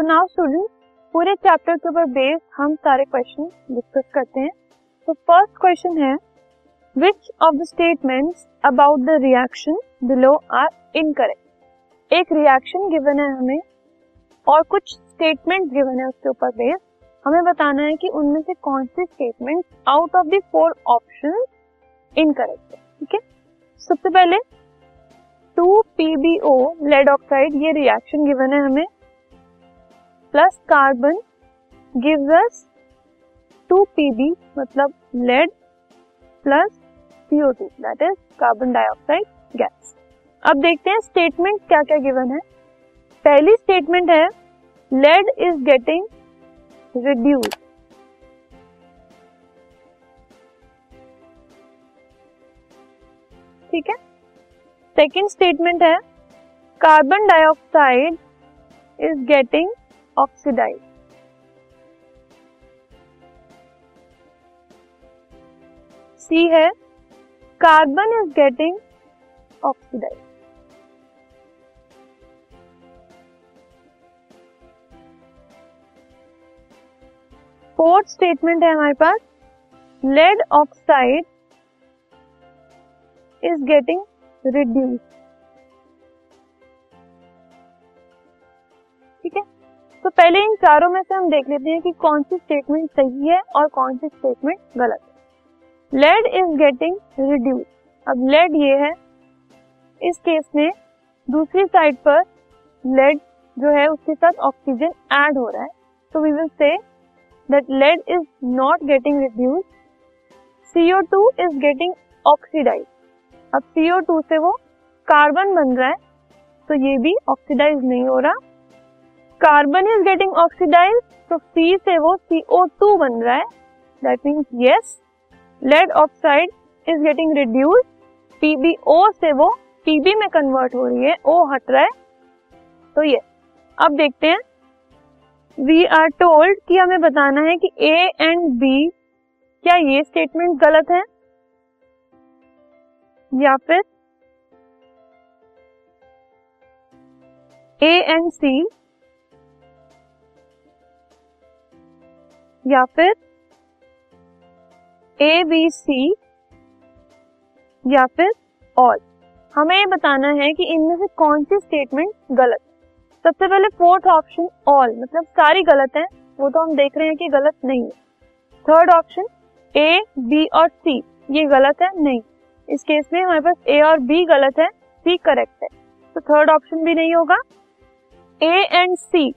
तो now student पूरे chapter के ऊपर बेस्ड हम सारे क्वेश्चन डिस्कस करते हैं। तो फ़र्स्ट क्वेश्चन है which of the statements about the reaction below are incorrect एक रिएक्शन गिवन है हमें और कुछ स्टेटमेंट गिवन है उसके ऊपर बेस हमें बताना है कि उनमें से कौन सी statement out of the four option incorrect है, ठीक है? सबसे पहले two P B O lead oxide ये रिएक्शन गिवन है हमें। Plus carbon gives us two P B मतलब lead plus C O two that is carbon dioxide gas अब देखते हैं स्टेटमेंट क्या क्या गिवन है। पहली स्टेटमेंट है लेड इज़ गेटिंग रिड्यूस ठीक है? सेकेंड स्टेटमेंट है carbon dioxide is getting oxidise C है carbon is getting oxidise fourth statement है हमारे पास lead oxide is getting reduce ठीक है? तो पहले इन चारों में से हम देख लेते हैं कि कौन सी स्टेटमेंट सही है और कौन सी स्टेटमेंट गलत है। लेड इज़ गेटिंग रिड्यूस अब लेड ये है। इस केस में दूसरी साइड पर लेड जो है उसके साथ ऑक्सीजन ऐड हो रहा है। तो we will say that lead is not getting reduce CO2 is getting oxidise अब CO2 से वो कार्बन बन रहा है। तो ये भी ऑक्सीडाइज नहीं हो रहा। कार्बन इज़ गेटिंग ऑक्सीडाइज तो सी से वो सीओ टू बन रहा है। That means yes lead oxide is getting reduce PbO से वो Pb में कन्वर्ट हो रही है, O हट रहा है। तो ये, अब देखते हैं। वी आर टोल्ड कि हमें बताना है कि ए एंड बी क्या ये स्टेटमेंट गलत है? या फिर ए एंड सी या फिर ए बी सी या फिर ऑल हमें ये बताना है कि इनमें से कौन सी स्टेटमेंट गलत सबसे पहले फोर्थ ऑप्शन ऑल मतलब सारी गलत है, वो तो हम देख रहे हैं कि गलत नहीं है। थर्ड ऑप्शन ए बी और सी ये गलत है? नहीं। इस केस में हमारे पास ए और बी गलत है सी करेक्ट है। तो थर्ड ऑप्शन भी नहीं होगा। A and C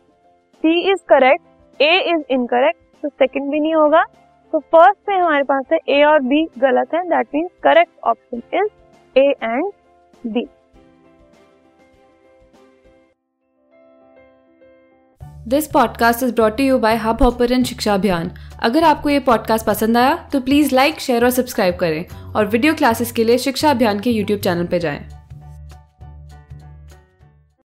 C is correct A is incorrect तो सेकंड भी नहीं होगा। तो फ़र्स्ट में हमारे पास है ए और बी गलत है। That means correct option is A and B this podcast is brought you by Hubhopper शिक्षा अभियान अगर आपको ये पॉडकास्ट पसंद आया तो प्लीज़ लाइक शेयर और सब्सक्राइब करें। और वीडियो क्लासेस के लिए शिक्षा अभियान के यूट्यूब चैनल पर जाएँ।